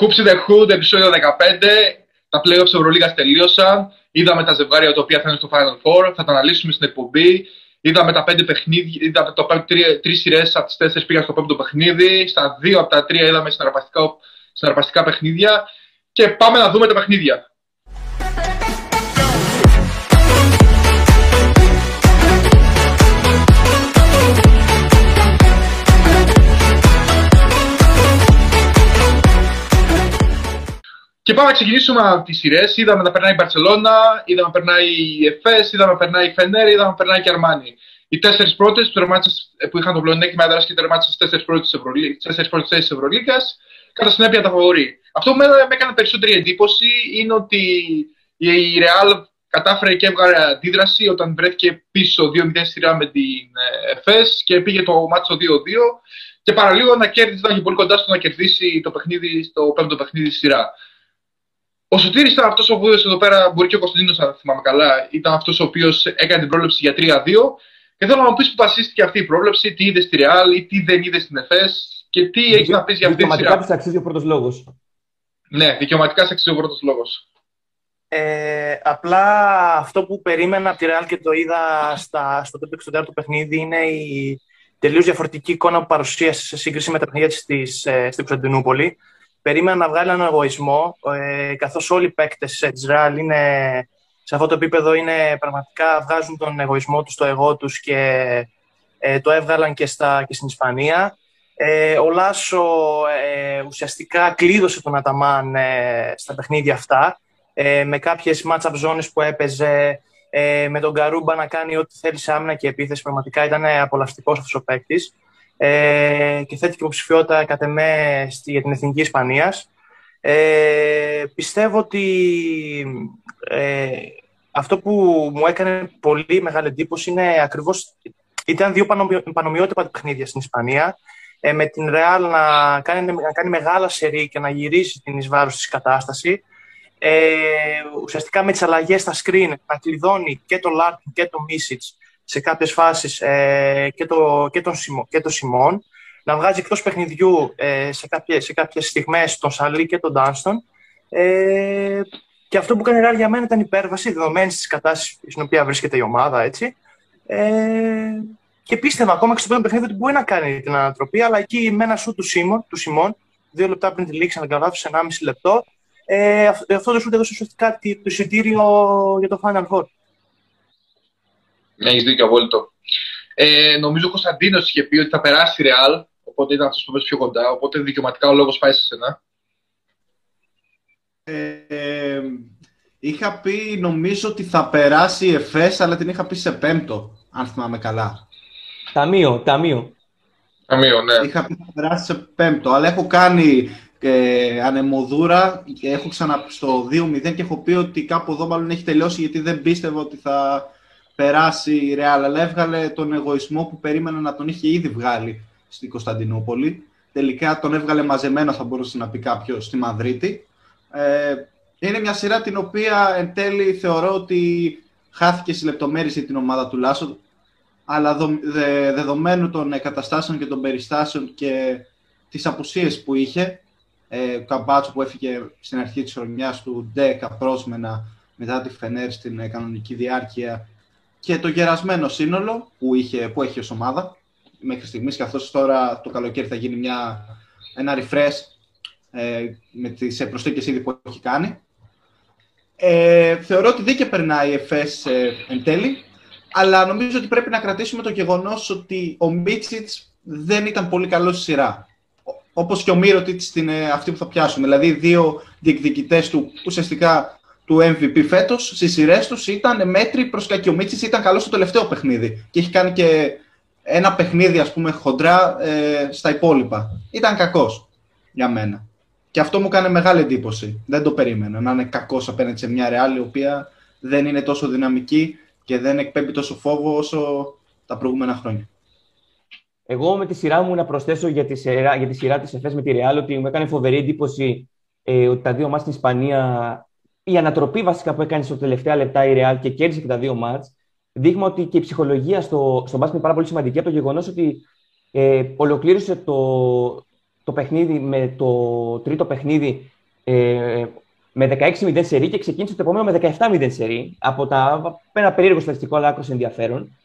Hoops in the Hood, επεισόδιο 15. Τα playoffs Ευρωλίγας τελείωσαν. Είδαμε τα ζευγάρια τα οποία θα είναι στο Final Four. Θα τα αναλύσουμε στην εκπομπή. Είδαμε τα πέντε παιχνίδια, είδαμε το τρει τρεις σειρές από τις τέσσερις πήγαν στο πέμπτο παιχνίδι. Στα δύο από τα τρία είδαμε συναρπαστικά, συναρπαστικά παιχνίδια. Και πάμε να δούμε τα παιχνίδια. Και πάμε να ξεκινήσουμε από τις σειρές. Είδαμε να περνάει η Μπαρσελόνα, είδαμε να περνάει η Εφές, είδαμε να περνάει η Φενέρ, είδαμε να περνάει η Αρμάνι. Οι τέσσερις πρώτες που είχαν το πλεονέκτημα έδρα και τερμάτισαν στις τέσσερις πρώτες θέσεις της Ευρωλίγα, κατά συνέπεια τα φαβορή. Αυτό που με έκανε περισσότερη εντύπωση είναι ότι η Ρεάλ κατάφερε και έβγαλε αντίδραση όταν βρέθηκε πίσω 2-0 σειρά με την ΕΦΕΣ και πήγε το μάτσο 2-2 και παραλίγο να κέρδισε, ήταν πολύ κοντά στο να κερδίσει το παιχνίδι στο πέμπτο παιχνίδι σειρά. Ο Σωτήρης ήταν αυτός ο οποίο εδώ πέρα, μπορεί και ο Κωνσταντίνος, αν θυμάμαι καλά, ήταν αυτός ο οποίος έκανε την πρόληψη για 3-2. Και θέλω να μου πεις που βασίστηκε αυτή η πρόβλεψη, τι είδες στη Ρεάλ ή τι δεν είδες στην ΕΦΕΣ και τι έχεις να πεις για αυτή τη σειρά. Δικαιωματικά αξίζει ο πρώτος λόγος. Ναι, δικαιωματικά αξίζει ο πρώτος λόγος. Ε, απλά αυτό που περίμενα από τη Ρεάλ και το είδα στα, στο τέτοιο του παιχνίδι είναι η τελείως διαφορετική εικόνα που παρουσίασε σε σύγκριση με τα παιχνίδια της ε, στην Κωνσταντινούπολη περίμενα να βγάλει έναν εγωισμό, ε, καθώς όλοι οι παίκτες της Ρεάλ είναι σε αυτό το επίπεδο είναι πραγματικά βγάζουν τον εγωισμό τους, το εγώ τους και ε, το έβγαλαν και, στα, και στην Ισπανία. Ε, ο Λάσο ε, ουσιαστικά κλείδωσε τον Αταμάν ε, στα παιχνίδια αυτά ε, με κάποιες match-up ζώνες που έπαιζε με τον Καρούμπα να κάνει ό,τι θέλει σε άμυνα και επίθεση. Πραγματικά ήταν απολαυστικός αυτός ο παίκτης ε, και θέτει και υποψηφιότητα κατ' εμέ για την Εθνική Ισπανίας. Ε, πιστεύω ότι ε, αυτό που μου έκανε πολύ μεγάλη εντύπωση είναι ακριβώς ήταν δύο πανομοιότυπα παιχνίδια στην Ισπανία ε, με την Real να κάνει, να κάνει μεγάλα σερή και να γυρίσει την εις βάρος της κατάσταση ε, ουσιαστικά με τις αλλαγές στα screen να κλειδώνει και το Larkin και το Misic σε κάποιες φάσεις ε, και, το, και, τον και το Σιμών, να βγάζει εκτός παιχνιδιού ε, σε, κάποιες, σε κάποιες στιγμές τον Σαλή και τον Ντάνστον. Ε, και αυτό που έκανε ράρ για μένα ήταν υπέρβαση, δεδομένη της κατάστασης στην οποία βρίσκεται η ομάδα. Έτσι. Ε, και πίστευα ακόμα και στο πρώτο παιχνίδι ότι μπορεί να κάνει την ανατροπή, αλλά εκεί με ένα σου του Σίμων, του Σιμών δύο λεπτά πριν τη λήξη, να καταγράφει σε 1,5 λεπτό, ε, αυτό το σου έδωσε ουσιαστικά το εισιτήριο για το Final Four. Ναι, έχεις δίκιο απόλυτο. Ε, νομίζω ο Κωνσταντίνος είχε πει ότι θα περάσει η Ρεάλ, οπότε ήταν αυτό που πέσει πιο κοντά. Οπότε δικαιωματικά ο λόγος πάει σε σένα. Ε, είχα πει νομίζω ότι θα περάσει η ΕΦΕΣ, αλλά την είχα πει σε πέμπτο, αν θυμάμαι καλά. Ταμείο, ταμείο. Ταμείο, ναι. Είχα πει θα περάσει σε πέμπτο, αλλά έχω κάνει ε, ανεμοδούρα και έχω ξανά στο 2-0 και έχω πει ότι κάπου εδώ μάλλον έχει τελειώσει γιατί δεν πίστευα ότι θα περάσει η Ρεάλ, αλλά έβγαλε τον εγωισμό που περίμενα να τον είχε ήδη βγάλει στην Κωνσταντινούπολη. Τελικά τον έβγαλε μαζεμένο, θα μπορούσε να πει κάποιος, στη Μαδρίτη. Ε, είναι μια σειρά την οποία εν τέλει θεωρώ ότι χάθηκε σε λεπτομέρειε την ομάδα του Λάσο, αλλά δεδομένου των καταστάσεων και των περιστάσεων και τις απουσίες που είχε, ε, ο Καμπάτσο που έφυγε στην αρχή της χρονιάς του 10 πρόσμενα μετά τη Φενέρ στην κανονική διάρκεια και το γερασμένο σύνολο που, είχε, που έχει ως ομάδα μέχρι στιγμής, καθώς τώρα το καλοκαίρι θα γίνει μια, ένα refresh ε, με τις προσθήκες ήδη που έχει κάνει. Ε, θεωρώ ότι δίκαια περνάει η ΕΦΕΣ ε, εν τέλει, αλλά νομίζω ότι πρέπει να κρατήσουμε το γεγονός ότι ο Μίτσιτς δεν ήταν πολύ καλός στη σειρά. Όπως και ο Μύρωτιτς στην ε, αυτή που θα πιάσουμε. Δηλαδή, δύο διεκδικητές του ουσιαστικά του MVP φέτος στις σειρές τους ήταν μέτρη προς κακιομίτσης. Ήταν καλό στο τελευταίο παιχνίδι. Και έχει κάνει και ένα παιχνίδι, ας πούμε, χοντρά ε, στα υπόλοιπα. Ήταν κακός για μένα. Και αυτό μου κάνει μεγάλη εντύπωση. Δεν το περίμενα να είναι κακός απέναντι σε μια ρεάλ η οποία δεν είναι τόσο δυναμική και δεν εκπέμπει τόσο φόβο όσο τα προηγούμενα χρόνια. Εγώ με τη σειρά μου να προσθέσω για τη σειρά, για τη σειρά της ΕΦΕΣ με τη Ρεάλ ότι μου έκανε φοβερή εντύπωση ε, ότι τα δύο μας στην Ισπανία η ανατροπή βασικά που έκανε στο τελευταία λεπτά η Real και κέρδισε και τα δύο μάτς, δείχνει ότι και η ψυχολογία στο, στο μπάσκετ είναι πάρα πολύ σημαντική από το γεγονός ότι ε, ολοκλήρωσε το, το παιχνίδι με το τρίτο παιχνίδι ε, με 16-0 σερί και ξεκίνησε το επόμενο με 17-0 σερί. Από τα, ένα περίεργο στατιστικό, αλλά άκρος ενδιαφέρον.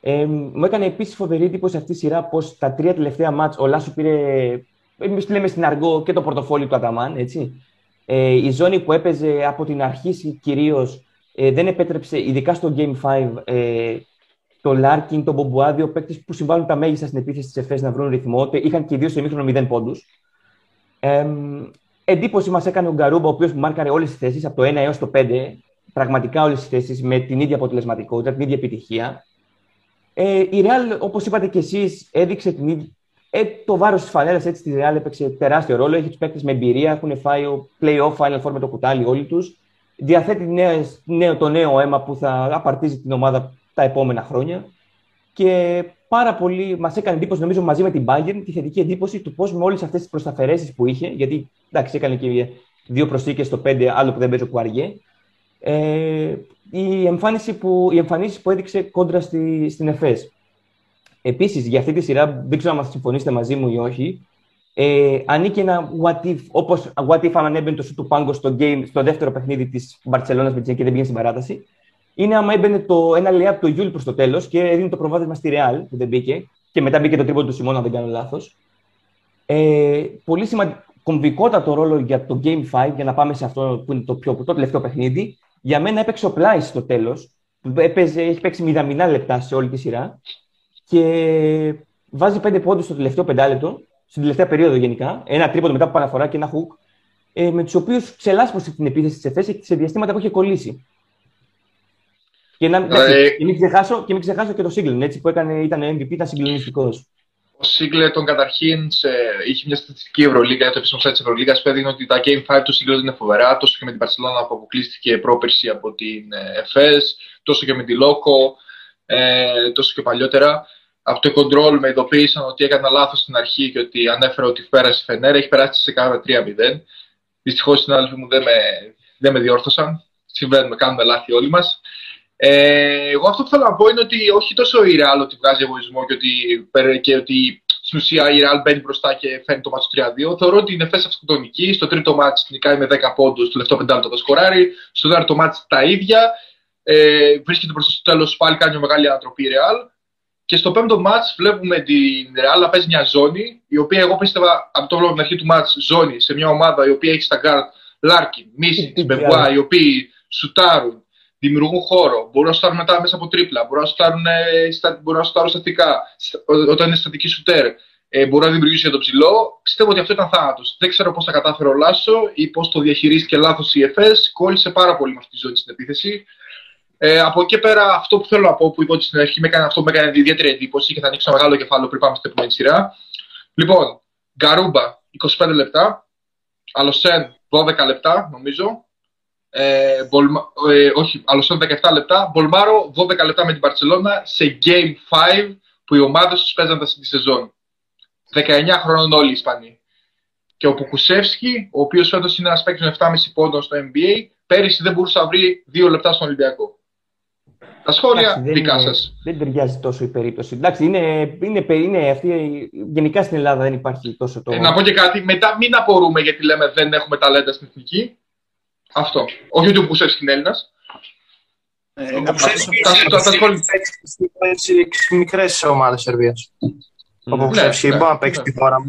Ε, μου έκανε επίσης φοβερή εντύπωση αυτή η σειρά πως τα τρία τελευταία μάτς ο Λάσου πήρε. Εμείς λέμε στην αργό και το πορτοφόλι του Αταμάν, έτσι. Ε, η ζώνη που έπαιζε από την αρχή κυρίως ε, δεν επέτρεψε, ειδικά στο Game 5, ε, το Λάρκιν, τον Μπομπουά, δύο παίκτες που συμβάλλουν τα μέγιστα στην επίθεση της ΕΦΕΣ να βρουν ρυθμό. Είχαν και οι δύο στο ημίχρονο 0 πόντους. Ε, εντύπωση μας έκανε ο Γκαρούμπα, ο οποίος μάρκαρε όλες τις θέσεις από το 1 έως το 5, πραγματικά όλες τις θέσεις με την ίδια αποτελεσματικότητα, την ίδια επιτυχία. Ε, η Real, όπως είπατε και εσείς, έδειξε την ίδια. Ε, το βάρος της φανέλα τη Real έπαιξε τεράστιο ρόλο. Έχει τους παίκτες με εμπειρία, έχουν φάει ο playoff Final Four με το κουτάλι όλοι τους. Διαθέτει νέες, νέο, το νέο αίμα που θα απαρτίζει την ομάδα τα επόμενα χρόνια. Και πάρα πολύ μας έκανε εντύπωση, νομίζω, μαζί με την Bayern, τη θετική εντύπωση του πώς με όλες αυτές τις προσταφαιρέσει που είχε, γιατί εντάξει, έκανε και δύο προσθήκες στο 5, άλλο που δεν παίζει ο Κουαριέ. Ε, η, εμφάνιση που, η εμφανίση που έδειξε κόντρα στη, στην ΕΦΕΣ. Επίσης, για αυτή τη σειρά, δεν ξέρω αν μα συμφωνήσετε μαζί μου ή όχι, ε, ανήκει ένα what if, όπως what if αν ανέμπαινε το σου του Πάγκο στο, game, στο δεύτερο παιχνίδι της Μπαρσελόνας με την και δεν πήγαινε στην παράταση είναι άμα έμπαινε το ένα lay up του Γιούλ προς το τέλος και έδινε το προβάδισμα στη Ρεάλ που δεν μπήκε και μετά μπήκε το τρίποντο του Σιμόν, αν δεν κάνω λάθος. Ε, πολύ σημαντικό, κομβικότατο ρόλο για το Game 5, για να πάμε σε αυτό που είναι το, πιο, το τελευταίο παιχνίδι. Για μένα έπαιξε ο Πλάις στο τέλος. Έχει παίξει μηδαμινά λεπτά σε όλη τη σειρά και βάζει πέντε πόντους στο τελευταίο πεντάλεπτο, στην τελευταία περίοδο γενικά. Ένα τρίποντο μετά από παραφορά και ένα hook, ε, με τους οποίους ξελάσπωσε την επίθεση τη ΕΦΕΣ σε διαστήματα που είχε κολλήσει. Και, να, ε, και, μην ξεχάσω, και μην ξεχάσω και το Σίγκλεν, έτσι, που έκανε, ήταν MVP, ήταν συγκλονιστικός. Ο Σίγκλεν τον καταρχήν σε, είχε μια στατιστική Ευρωλίγα, το επίσημο site της Ευρωλίγας, που έδινε ότι τα Game 5 του Σίγκλεν είναι φοβερά, τόσο και με την Παρσελόνα που αποκλείστηκε πρόπερση από την ΕΦΕΣ, τόσο και με τη Λόκο, ε, τόσο και παλιότερα. Από το control με ειδοποίησαν ότι έκανα λάθος στην αρχή και ότι ανέφερα ότι πέρασε η Φενέρ, έχει περάσει σε κάνα 3-0. Δυστυχώς οι συνάδελφοι μου δεν με, δεν με διόρθωσαν. Συμβαίνουμε, κάνουμε λάθη όλοι μας. Ε, εγώ αυτό που θέλω να πω είναι ότι όχι τόσο η Real ότι βγάζει εγωισμό και ότι, και ότι στην ουσία η Real μπαίνει μπροστά και φέρνει το ματς στο 3-2. Θεωρώ ότι είναι η Εφές αυτοκτονική. Στο τρίτο ματς νικάει με 10 πόντους, στο τελευταίο πεντάλεπτο το σκοράρει. Στο δεύτερο ματς τα ίδια. Ε, βρίσκεται μπροστά στο τέλος, πάλι κάνει μια μεγάλη ανατροπή η Real. Και στο πέμπτο ματς βλέπουμε την Real να παίζει μια ζώνη, η οποία εγώ πίστευα από το την αρχή του ματς ζώνη σε μια ομάδα η οποία έχει στα γκάρτ Λάρκιν, Μίσιτς, Μπομπουά, οι οποίοι σουτάρουν, δημιουργούν χώρο, μπορούν να σουτάρουν μετά μέσα από τρίπλα, μπορούν να σουτάρουν, ε, μπορούν να σουτάρουν στατικά, όταν είναι στατική σουτέρ, ε, μπορούν να δημιουργήσουν για το ψηλό. Πιστεύω ότι αυτό ήταν θάνατος. Δεν ξέρω πώς θα κατάφερε ο Λάσο ή πώς το διαχειρίστηκε λάθος η ΕΦΕΣ. Κόλλησε πάρα πολύ με αυτή τη ζώνη στην επίθεση. Ε, από εκεί πέρα, αυτό που θέλω να πω, που είπα ότι στην αρχή με έκανε, αυτό που με έκανε ιδιαίτερη εντύπωση και θα ανοίξω ένα μεγάλο κεφάλαιο πριν πάμε στην επόμενη σειρά. Λοιπόν, Γκαρούμπα 25 λεπτά, Αλοθέν 12 λεπτά νομίζω, ε, Μπολμα, ε, όχι, Αλοθέν 17 λεπτά, Μπολμάρο 12 λεπτά με την Μπαρσελόνα σε Game 5 που οι ομάδες τους παίζαν τη σεζόν. 19 χρόνων όλοι οι Ισπανοί. Και ο Ποκουσέφσκι, ο οποίος φέτος είναι ένας παίκτης με 7,5 πόντων στο NBA, πέρυσι δεν μπορούσε να βρει 2 λεπτά στον Ολυμπιακό. Τα σχόλια δικά σας. Δεν ταιριάζει τόσο η περίπτωση. Εντάξει, είναι, είναι, είναι αυτή, γενικά στην Ελλάδα δεν υπάρχει τόσο το. Ε, να πω και κάτι. Μετά μην απορούμε γιατί λέμε δεν έχουμε ταλέντα στην εθνική. Αυτό. Όχι ότι ο Μπουσεύσκι είναι Έλληνας. Ε, τα σχόλια. Στι μικρέ ομάδες Σερβίας. Ο Μπουσεύσκι μπορεί να παίξει τη χώρα μα.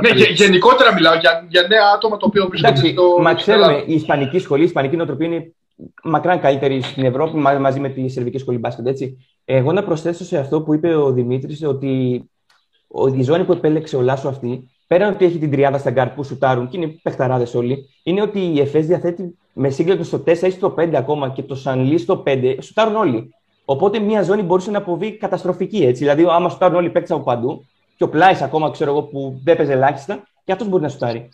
Ναι, γενικότερα μιλάω για, για νέα άτομα το οποίο βρίσκονται στο. Μα ξέρουμε, η Ισπανική σχολή, η Ισπανική νοοτροπία είναι μακράν καλύτερη στην Ευρώπη μαζί με τη Σερβική σχολή μπάσκετ. Έτσι. Εγώ να προσθέσω σε αυτό που είπε ο Δημήτρης ότι η ζώνη που επέλεξε ο Λάσο αυτή, πέραν ότι έχει την τριάδα στα γκάρ που σουτάρουν και είναι παιχταράδες όλοι, είναι ότι η ΕΦΕΣ διαθέτει με Σίνγκλετον στο 4 ή στο 5 ακόμα και το Σανλί στο 5, σουτάρουν όλοι. Οπότε μια ζώνη μπορούσε να αποβεί καταστροφική. Έτσι. Δηλαδή, άμα σουτάρουν όλοι οι παίκτες από παντού, και ο Πλάις ακόμα ξέρω εγώ που δεν παίζει ελάχιστα, και αυτός μπορεί να σουτάρει.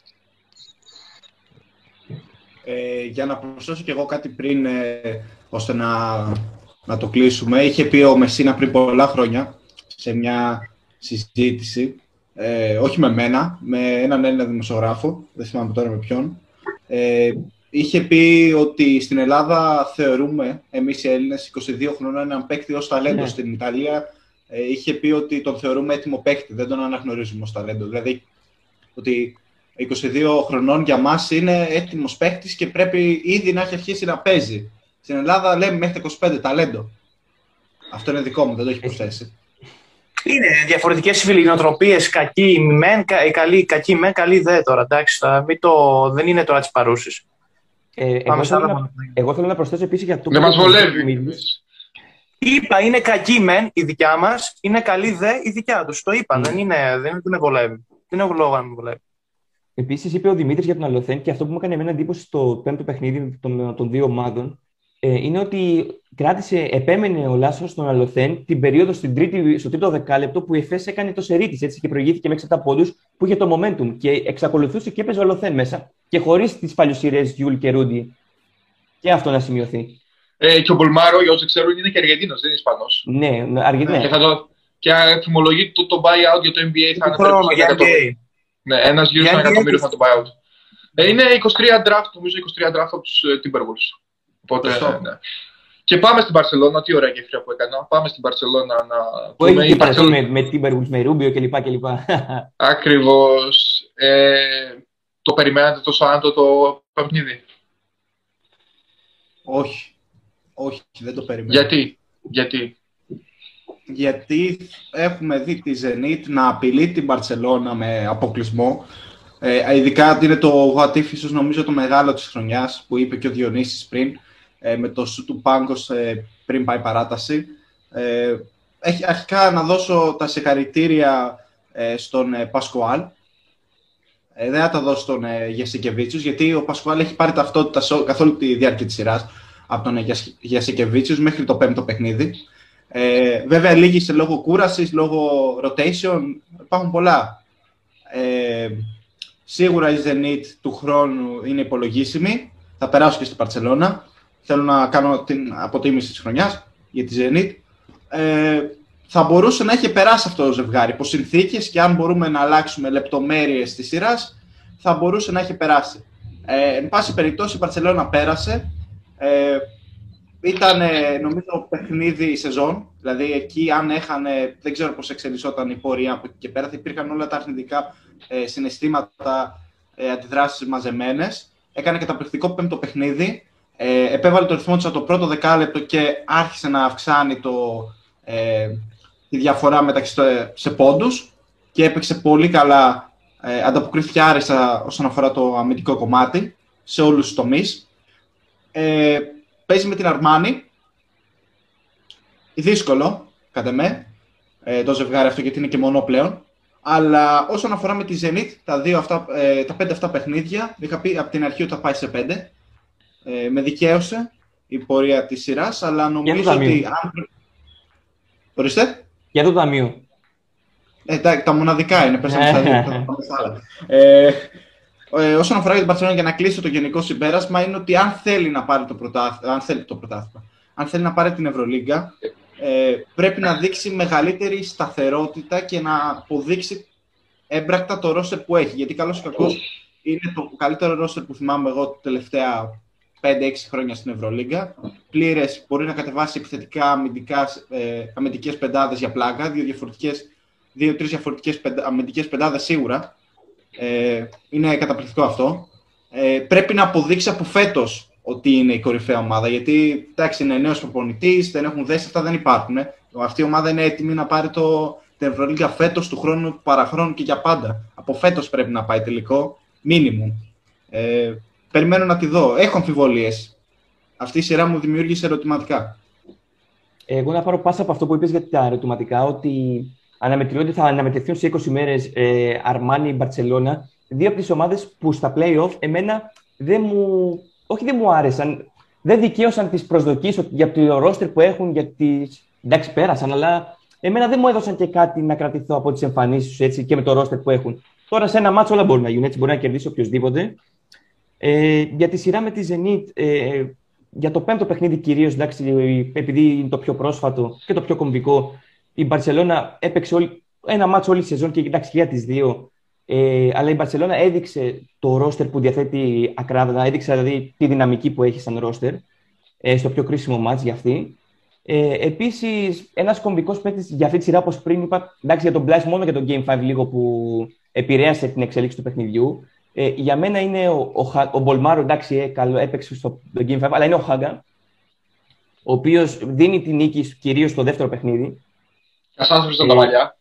Ε, για να προσθέσω κι εγώ κάτι πριν, ε, ώστε να, να το κλείσουμε. Είχε πει ο Μεσίνα πριν πολλά χρόνια, σε μια συζήτηση, ε, όχι με μένα, με έναν Έλληνα δημοσιογράφο, δεν θυμάμαι τώρα με ποιον, ε, είχε πει ότι στην Ελλάδα θεωρούμε, εμείς οι Έλληνες, 22 χρονών, έναν παίκτη ως ταλέντο. Ναι. Στην Ιταλία ε, είχε πει ότι τον θεωρούμε έτοιμο παίκτη, δεν τον αναγνωρίζουμε ως ταλέντο. Δηλαδή, Ότι 22 χρονών για μας είναι έτοιμος παίχτη και πρέπει ήδη να έχει αρχίσει να παίζει. Στην Ελλάδα λέμε μέχρι τα 25 ταλέντο. Αυτό είναι δικό μου, δεν το έχει προσθέσει. Είναι διαφορετικές οι Κακή μεν, κα, καλή, κακή μεν, καλή δε τώρα. Εντάξει, μην το, δεν είναι τώρα της παρούσης. Ε, εγώ, θέλω να, εγώ θέλω να προσθέσω επίσης για το. Δεν μας βολεύει. Είπα, είναι κακή μεν η δικιά μας, είναι καλή δε η δικιά τους. Το είπα, mm. δεν είναι, δεν με βολεύει. Δεν έχω λόγο να με βολεύει. Επίσης, είπε ο Δημήτρης για τον Αλοθέν και αυτό που μου έκανε εμένα εντύπωση στο πέμπτο παιχνίδι των, των δύο ομάδων ε, είναι ότι κράτησε, επέμενε ο Λάσο στον Αλοθέν την περίοδο στην τρίτη, στο τρίτο δεκάλεπτο που η Εφές έκανε το σερί έτσι και προηγήθηκε μέχρι 7 πόντους που είχε το momentum και εξακολουθούσε και έπαιζε ο Αλοθέν μέσα και χωρίς τις παλιοσειρές Γιούλ και Ρούντι. Και αυτό να σημειωθεί. Ε, και ο Μπολμάρο, για όσοι ξέρουν, είναι και Αργεντίνος, δεν είναι Ισπανός. Ναι, Αργεντίνος. Και, θα το, και θυμολογεί το, το buyout για το NBA θα είναι. Για NBA. Ναι, ένας γύρω στο εκατομμύριο θα το buyout. Ε, είναι 23 draft, νομίζω 23 draft από τους ε, Timberwolves. Οπότε, ναι. Και πάμε στην Παρσελόνα, τι ωραία γέφυρα που έκανα. Πάμε στην Παρσελόνα να Που πούμε. η Παρσελόνα με, με Timberwolves, με Ρούμπιο κλπ. κλπ. Ακριβώς. Ε, το περιμένατε το Σάντο το παιχνίδι; Όχι. Όχι, δεν το περιμένω. Γιατί. Γιατί; Γιατί έχουμε δει τη Zenit να απειλεί την Παρσελόνα με αποκλεισμό. Ε, ειδικά είναι το Γουατίφ, ίσως νομίζω το μεγάλο της χρονιάς, που είπε και ο Διονύσης πριν, ε, με το σου του Πάγκος ε, πριν πάει παράταση. Ε, έχει αρχικά να δώσω τα συγχαρητήρια ε, στον ε, Πασκουάλ. Ε, δεν θα τα δώσω στον ε, Γιασικεβίτσιους, γιατί ο Πασκουάλ έχει πάρει ταυτότητα καθ' όλη τη διάρκεια της σειράς από τον Γιασικεβίτσιους μέχρι το πέμπτο παιχνίδι. Ε, βέβαια, λίγησε λόγω κούρασης, λόγω rotation, υπάρχουν πολλά. Ε, σίγουρα η Zenit του χρόνου είναι υπολογίσιμη. Θα περάσω και στην Παρσελώνα. Θέλω να κάνω την αποτίμηση της χρονιάς για τη Zenit. Ε, θα μπορούσε να έχει περάσει αυτό το ζευγάρι. Υπό συνθήκες και αν μπορούμε να αλλάξουμε λεπτομέρειες της σειράς, θα μπορούσε να έχει περάσει. Ε, εν πάση περιπτώσει, η Παρσελώνα πέρασε. Ε, ήταν, νομίζω, παιχνίδι σεζόν. Δηλαδή, εκεί αν έχανε, δεν ξέρω πώς εξελισσόταν η πορεία από εκεί και πέρας, θα υπήρχαν όλα τα αρνητικά ε, συναισθήματα, ε, αντιδράσεις μαζεμένες. Έκανε καταπληκτικό πέμπτο παιχνίδι. Ε, επέβαλε το ρυθμό της από το πρώτο δεκάλεπτο και άρχισε να αυξάνει το, ε, τη διαφορά μεταξύ το, σε πόντους και έπαιξε πολύ καλά, ε, ανταποκρίθηκε άριστα όσον αφορά το αμυντικό κομμάτι σε όλους τους τομείς. Ε, παίζει με την Αρμάνη. Δύσκολο, κατά με, ε, το ζευγάρι αυτό γιατί είναι και μονό πλέον. Αλλά όσον αφορά με τη Zenit, τα, δύο αυτά, ε, τα πέντε αυτά παιχνίδια, είχα πει από την αρχή ότι θα πάει σε πέντε. Ε, με δικαίωσε η πορεία της σειράς, αλλά νομίζω ότι... Αν... Ορίστε. Για το ταμείο. Ε, τα, τα μοναδικά είναι, πέσαμε στα δύο, ε, ε, όσον αφορά για την Barcelona, για να κλείσω το γενικό συμπέρασμα, είναι ότι αν θέλει να πάρει το πρωτάθλημα, αν θέλει το πρωτάθλημα, αν θέλει να πάρει την Ευρωλίγκα, ε, πρέπει να δείξει μεγαλύτερη σταθερότητα και να αποδείξει έμπρακτα το ρόστερ που έχει. Γιατί καλώς ή κακώς είναι το καλύτερο ρόστερ που θυμάμαι εγώ τα τελευταία 5-6 χρόνια στην Ευρωλίγκα. Πλήρες, μπορεί να κατεβάσει επιθετικά αμυντικά, ε, αμυντικές πεντάδες για πλάκα, δύο διαφορετικές, δύο-τρεις διαφορετικές πεντα, αμυντικές πεντάδες σίγουρα. Ε, είναι καταπληκτικό αυτό. Ε, πρέπει να αποδείξει από φέτος ότι είναι η κορυφαία ομάδα. Γιατί εντάξει, είναι νέος προπονητής, δεν έχουν δέσει, αυτά δεν υπάρχουν. Ε. Αυτή η ομάδα είναι έτοιμη να πάρει το, την Ευρωλίγκα φέτος, του χρόνου, του παραχρόνου και για πάντα. Από φέτος πρέπει να πάει τελικό, μίνιμουμ. Ε, περιμένω να τη δω. Έχω αμφιβολίες. Αυτή η σειρά μου δημιούργησε ερωτηματικά. Εγώ να πάρω πάσα από αυτό που είπες για τα ερωτηματικά, ότι αναμετριώνται, θα αναμετρηθούν σε 20 μέρες ε, Αρμάνι Μπαρσελόνα. Δύο από τις ομάδες που στα playoff εμένα δεν μου, όχι δεν μου άρεσαν, δεν δικαίωσαν τις προσδοκίες για το ρόστερ που έχουν, για τις... εντάξει πέρασαν, αλλά εμένα δεν μου έδωσαν και κάτι να κρατηθώ από τις εμφανίσεις τους και με το ρόστερ που έχουν. Τώρα σε ένα μάτσο όλα μπορεί να γίνουν, έτσι μπορεί να κερδίσει οποιοδήποτε. Ε, για τη σειρά με τη Zenit, ε, για το πέμπτο παιχνίδι κυρίως, επειδή είναι το πιο πρόσφατο και το πιο κομβικό, η Μπαρσελόνα έπαιξε όλη, ένα μάτσο όλη τη σεζόν και εντάξει για τις δύο. Ε, αλλά η Μπαρσελόνα έδειξε το ρόστερ που διαθέτει ακράδαντα, έδειξε δηλαδή τη δυναμική που έχει σαν ρόστερ ε, στο πιο κρίσιμο μάτς για αυτή. Ε, Επίσης, ένας κομβικός παίκτης για αυτή τη σειρά, όπως πριν είπα, εντάξει για τον Μπλάι μόνο για τον Game 5 λίγο που επηρέασε την εξέλιξη του παιχνιδιού. Ε, για μένα είναι ο, ο, ο Μπολμάρο, εντάξει, ε, καλό, έπαιξε στο Game 5, αλλά είναι ο Χάγκα, ο οποίος δίνει την νίκη κυρίως στο δεύτερο παιχνίδι. Κασάνθρωπο ήταν τα μαλλιά.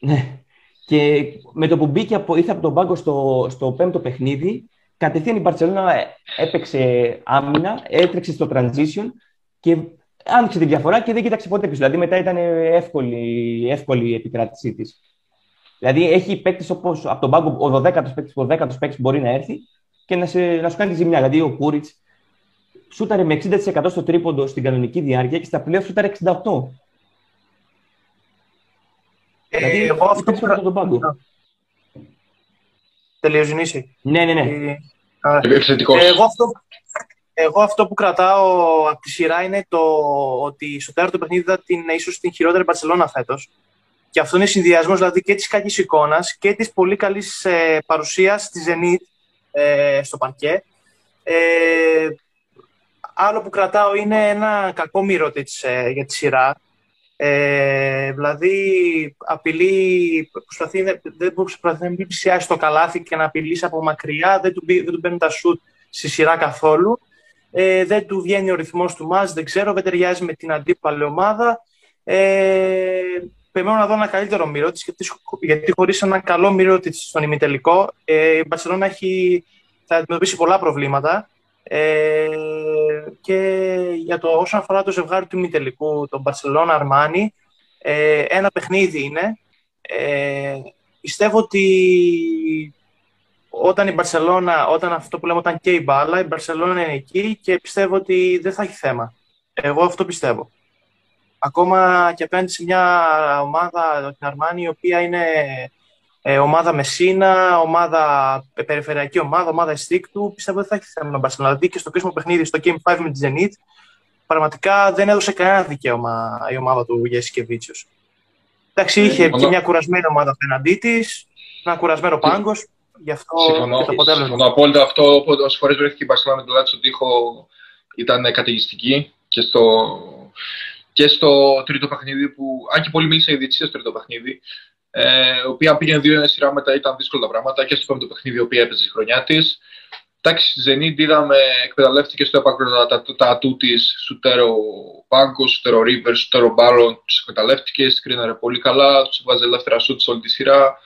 Ναι. Και με το που μπήκε από, ήρθε από τον πάγκο στο, στο πέμπτο παιχνίδι, κατευθείαν η Μπαρσελόνα έπαιξε άμυνα, έτρεξε στο transition και άνοιξε τη διαφορά και δεν κοίταξε ποτέ πίσω. Δηλαδή μετά ήταν εύκολη, εύκολη η επικράτησή της. Δηλαδή έχει παίκτη όπως από τον πάγκο ο 12ο παίκτης, ο 10ο παίκτης μπορεί να έρθει και να, σε, να σου κάνει τη ζημιά. Δηλαδή ο Κούριτς σούταρε με 60% στο τρίποντο στην κανονική διάρκεια και στα πλέον σούταρε 68%. Ε, δηλαδή, εγώ αυτό που... τον πάγκο. Τελειοζηνήσει. Ναι, ναι, ναι. Ε, εγώ αυτό, εγώ αυτό που κρατάω από τη σειρά είναι το ότι στο τέταρτο παιχνίδι θα την ίσως την χειρότερη Μπαρσελόνα φέτος. Και αυτό είναι συνδυασμός δηλαδή και της κακή εικόνας και της πολύ καλής ε, παρουσίας στη Zenit ε, στο παρκέ. Ε, άλλο που κρατάω είναι ένα κακό μύρο της, ε, για τη σειρά. Ε, δηλαδή, απειλεί, προσπαθεί, δεν προσπαθεί να μην πλησιάσει το καλάθι και να απειλήσει από μακριά, δεν του, δεν του παίρνουν τα σουτ στη σειρά καθόλου. Ε, δεν του βγαίνει ο ρυθμός του μας, δεν ξέρω, δεν ταιριάζει με την αντίπαλη ομάδα. Ε, περιμένω να δω ένα καλύτερο μύρο της, γιατί, γιατί χωρίς ένα καλό μύρο της στον ημιτελικό, ε, η Μπαρσελόνα έχει, θα αντιμετωπίσει πολλά προβλήματα. Ε, και για το όσον αφορά το ζευγάρι του ημιτελικού, τον Μπαρσελόνα Αρμάνι, ε, ένα παιχνίδι είναι. Ε, πιστεύω ότι όταν η Μπαρσελόνα, όταν αυτό που λέμε όταν και η μπάλα, η Μπαρσελόνα είναι εκεί και πιστεύω ότι δεν θα έχει θέμα. Εγώ αυτό πιστεύω. Ακόμα και απέναντι σε μια ομάδα, την Αρμάνι, η οποία είναι ε, ομάδα Μεσίνα, ομάδα, ε, περιφερειακή ομάδα, ομάδα εστίκτου, πιστεύω ότι θα έχεις θέμα να Μπαρσελόνα. Δηλαδή και στο κρίσιμο παιχνίδι, στο Game 5 με τη Zenit, πραγματικά δεν έδωσε κανένα δικαίωμα η ομάδα του Γιέση και Βίτσιος. Εντάξει, ε, είχε και μια κουρασμένη ομάδα απέναντί της, ένα κουρασμένο πάγκος. Γι' αυτό συμφωνώ, και το αποτέλεσμα. Συμφωνώ απόλυτα. Αυτό όσες φορές βρέθηκε η Μπαρσελόνα με το λάθο στον τοίχο ήταν καταιγιστική και στο, και στο τρίτο παιχνίδι που. Αν και πολύ μίλησα για διετησία στο τρίτο παιχνίδι, ε, η οποία πήγαινε δύο σειρά μετά ήταν δύσκολα τα πράγματα και στο πέμπτο παιχνίδι, η οποία έπαιζε η χρονιά της. Εντάξει, στη Zenit είδαμε, εκμεταλλεύτηκε στο έπακρο τα, τα, ατού της, σουτέρο Πάγκο, σουτέρο Ρίβερ, σουτέρο Μπάλον, τους εκμεταλλεύτηκε, σκρίναρε πολύ καλά, τους έβαζε ελεύθερα σουτ σε όλη τη σειρά.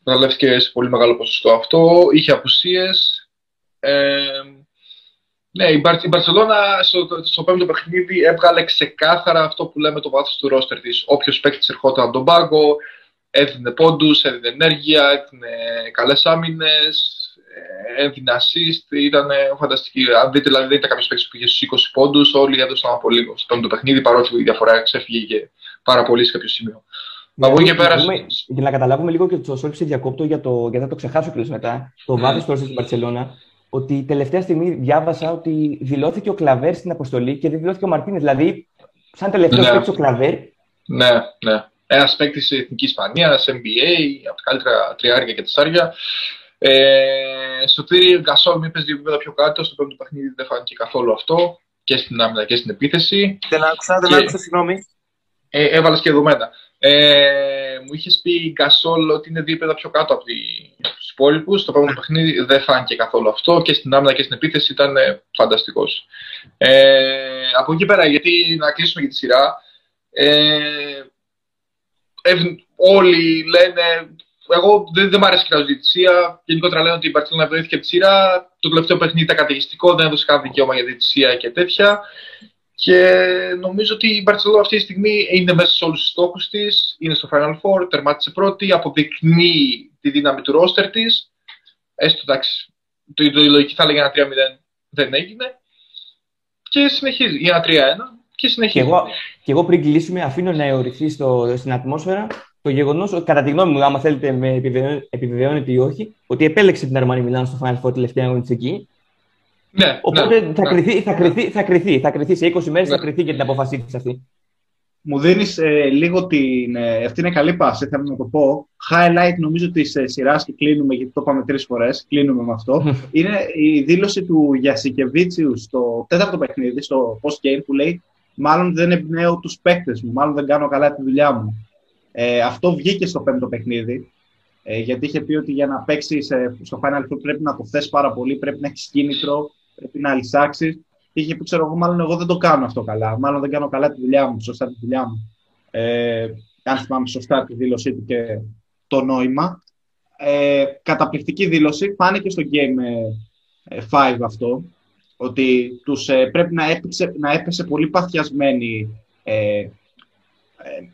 Εκμεταλλεύτηκε σε πολύ μεγάλο ποσοστό αυτό. Είχε απουσίες. Ε, ναι, η, Μπαρ, η Μπαρσελόνα στο, στο πέμπτο παιχνίδι έβγαλε ξεκάθαρα αυτό που λέμε το βάθος του ρόστερ της. Όποιος παίκτης ερχόταν από τον πάγκο, έδινε πόντους, έδινε ενέργεια, έδινε καλές άμυνες, έδινε assist. Ήταν φανταστική. Αν δείτε, δηλαδή, δεν ήταν κάποιος παίκτης που είχε στους 20 πόντους, όλοι έδωσαν από λίγο στο το παιχνίδι, παρότι η διαφορά ξέφυγε πάρα πολύ σε κάποιο σημείο. Για, να, και πέρα... για να καταλάβουμε λίγο και το Σόλπ σε διακόπτω για, το, για να το ξεχάσω και μετά, το mm. βάθος του στην Παρσελώνα, ότι τελευταία στιγμή διάβασα ότι δηλώθηκε ο Κλαβέρ στην αποστολή και δεν δηλώθηκε ο Μαρτίνες. Δηλαδή, σαν τελευταίος ναι. παίκτης ο Κλαβέρ. Ναι, ναι ένας παίκτης της Εθνικής Ισπανίας, NBA, από τα καλύτερα τριάρια και τεσσάρια. Ε, στο τύρι Γκασόλ με έπαιζε δύο επίπεδα πιο κάτω. Στο πρώτο παιχνίδι δεν φάνηκε καθόλου αυτό και στην άμυνα και στην επίθεση. Δεν άκουσα, δεν άκουσα, συγγνώμη. Ε, Έβαλες και δεδομένα. Ε, μου είχες πει Γκασόλ ότι είναι δύο επίπεδα πιο κάτω από τους υπόλοιπους. Στο πρώτο παιχνίδι δεν φάνηκε καθόλου αυτό και στην άμυνα και στην επίθεση ήταν φανταστικός. Ε, από εκεί πέρα, γιατί να κλείσουμε για τη σειρά. Ε, όλοι λένε. Εγώ δεν, δεν μ' αρέσει η διαιτησία. Γενικότερα λένε ότι η Μπαρσελόνα βρέθηκε τη σειρά. Το τελευταίο παιχνίδι ήταν καταιγιστικό, δεν έδωσε κανένα δικαίωμα για διαιτησία και τέτοια. Και νομίζω ότι η Μπαρσελόνα αυτή τη στιγμή είναι μέσα σε όλους τους στόχους της. Είναι στο Final Four, τερμάτισε πρώτη, αποδεικνύει τη δύναμη του ρόστερ της. Έστω εντάξει, το, το, η λογική θα έλεγε ένα 3-0 δεν έγινε. Και συνεχίζει. Ή ένα 3-1 και συνεχίζει. Και εγώ, και εγώ πριν κλείσουμε, αφήνω να αιωρηθεί στο, στην ατμόσφαιρα το γεγονός ότι, κατά τη γνώμη μου, άμα θέλετε με επιβεβαιώνετε ή όχι, ότι επέλεξε την Αρμάνι Μιλάνο στο Final Four τελευταία αγωνιστική. Ναι, Οπότε ναι, θα, ναι. Κρυθεί, θα, κρυθεί, θα, κρυθεί, θα κρυθεί σε 20 μέρες, ναι. θα κρυθεί και την απόφασή της αυτή. Μου δίνεις ε, λίγο την. Ε, αυτή είναι καλή πάση, θέλω να το πω. Highlight νομίζω της ε, σειράς και κλείνουμε, γιατί το είπαμε τρεις φορές. Κλείνουμε με αυτό. είναι η δήλωση του Γιασικεβίτσιου στο τέταρτο παιχνίδι, στο post game, που λέει μάλλον δεν εμπνέω τους παίκτες μου, μάλλον δεν κάνω καλά τη δουλειά μου. Ε, αυτό βγήκε στο πέμπτο παιχνίδι. Ε, γιατί είχε πει ότι για να παίξει στο Final Four πρέπει να το θες πάρα πολύ, πρέπει να έχεις κίνητρο, πρέπει να αλυσάξει. Και είχε πει, ξέρω εγώ, μάλλον εγώ δεν το κάνω αυτό καλά. Μάλλον δεν κάνω καλά τη δουλειά μου, σωστά τη δουλειά μου. Ε, αν θυμάμαι σωστά τη δήλωσή του και το νόημα. Ε, καταπληκτική δήλωση. Φάνηκε στο Game 5 ε, αυτό, ότι τους ε, πρέπει να, έπαιξε, να έπεσε πολύ παθιασμένη ε, ε,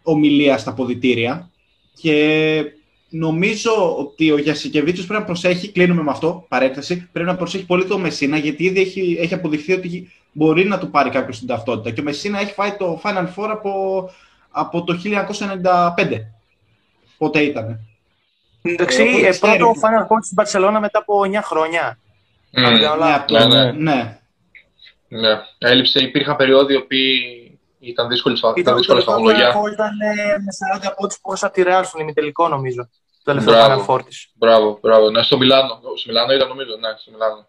ομιλία στα ποδητήρια και νομίζω ότι ο Γιασικεβίτσιος πρέπει να προσέχει, κλείνουμε με αυτό, παρέκταση, πρέπει να προσέχει πολύ το Μεσίνα γιατί ήδη έχει, έχει αποδειχθεί ότι μπορεί να του πάρει κάποιος την ταυτότητα και ο Μεσίνα έχει φάει το Final Four από, από το 1995. Πότε ήταν. Εντάξει, ε, πρώτο Final Four στην Παρσελώνα μετά από 9 χρόνια. Mm. Ναι, ναι, ναι. ναι. Έλειψε, υπήρχαν περιόδοι που ήταν δύσκολη ήταν δύσκολη στα ολογιά. Ήταν με 40 πόντους πόσα από τη Real στον ημιτελικό νομίζω. Το τελευταίο Final Four της. Μπράβο, μπράβο. Ναι, στο Μιλάνο. Στο Μιλάνο ήταν νομίζω, ναι, στο Μιλάνο.